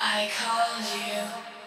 I called you.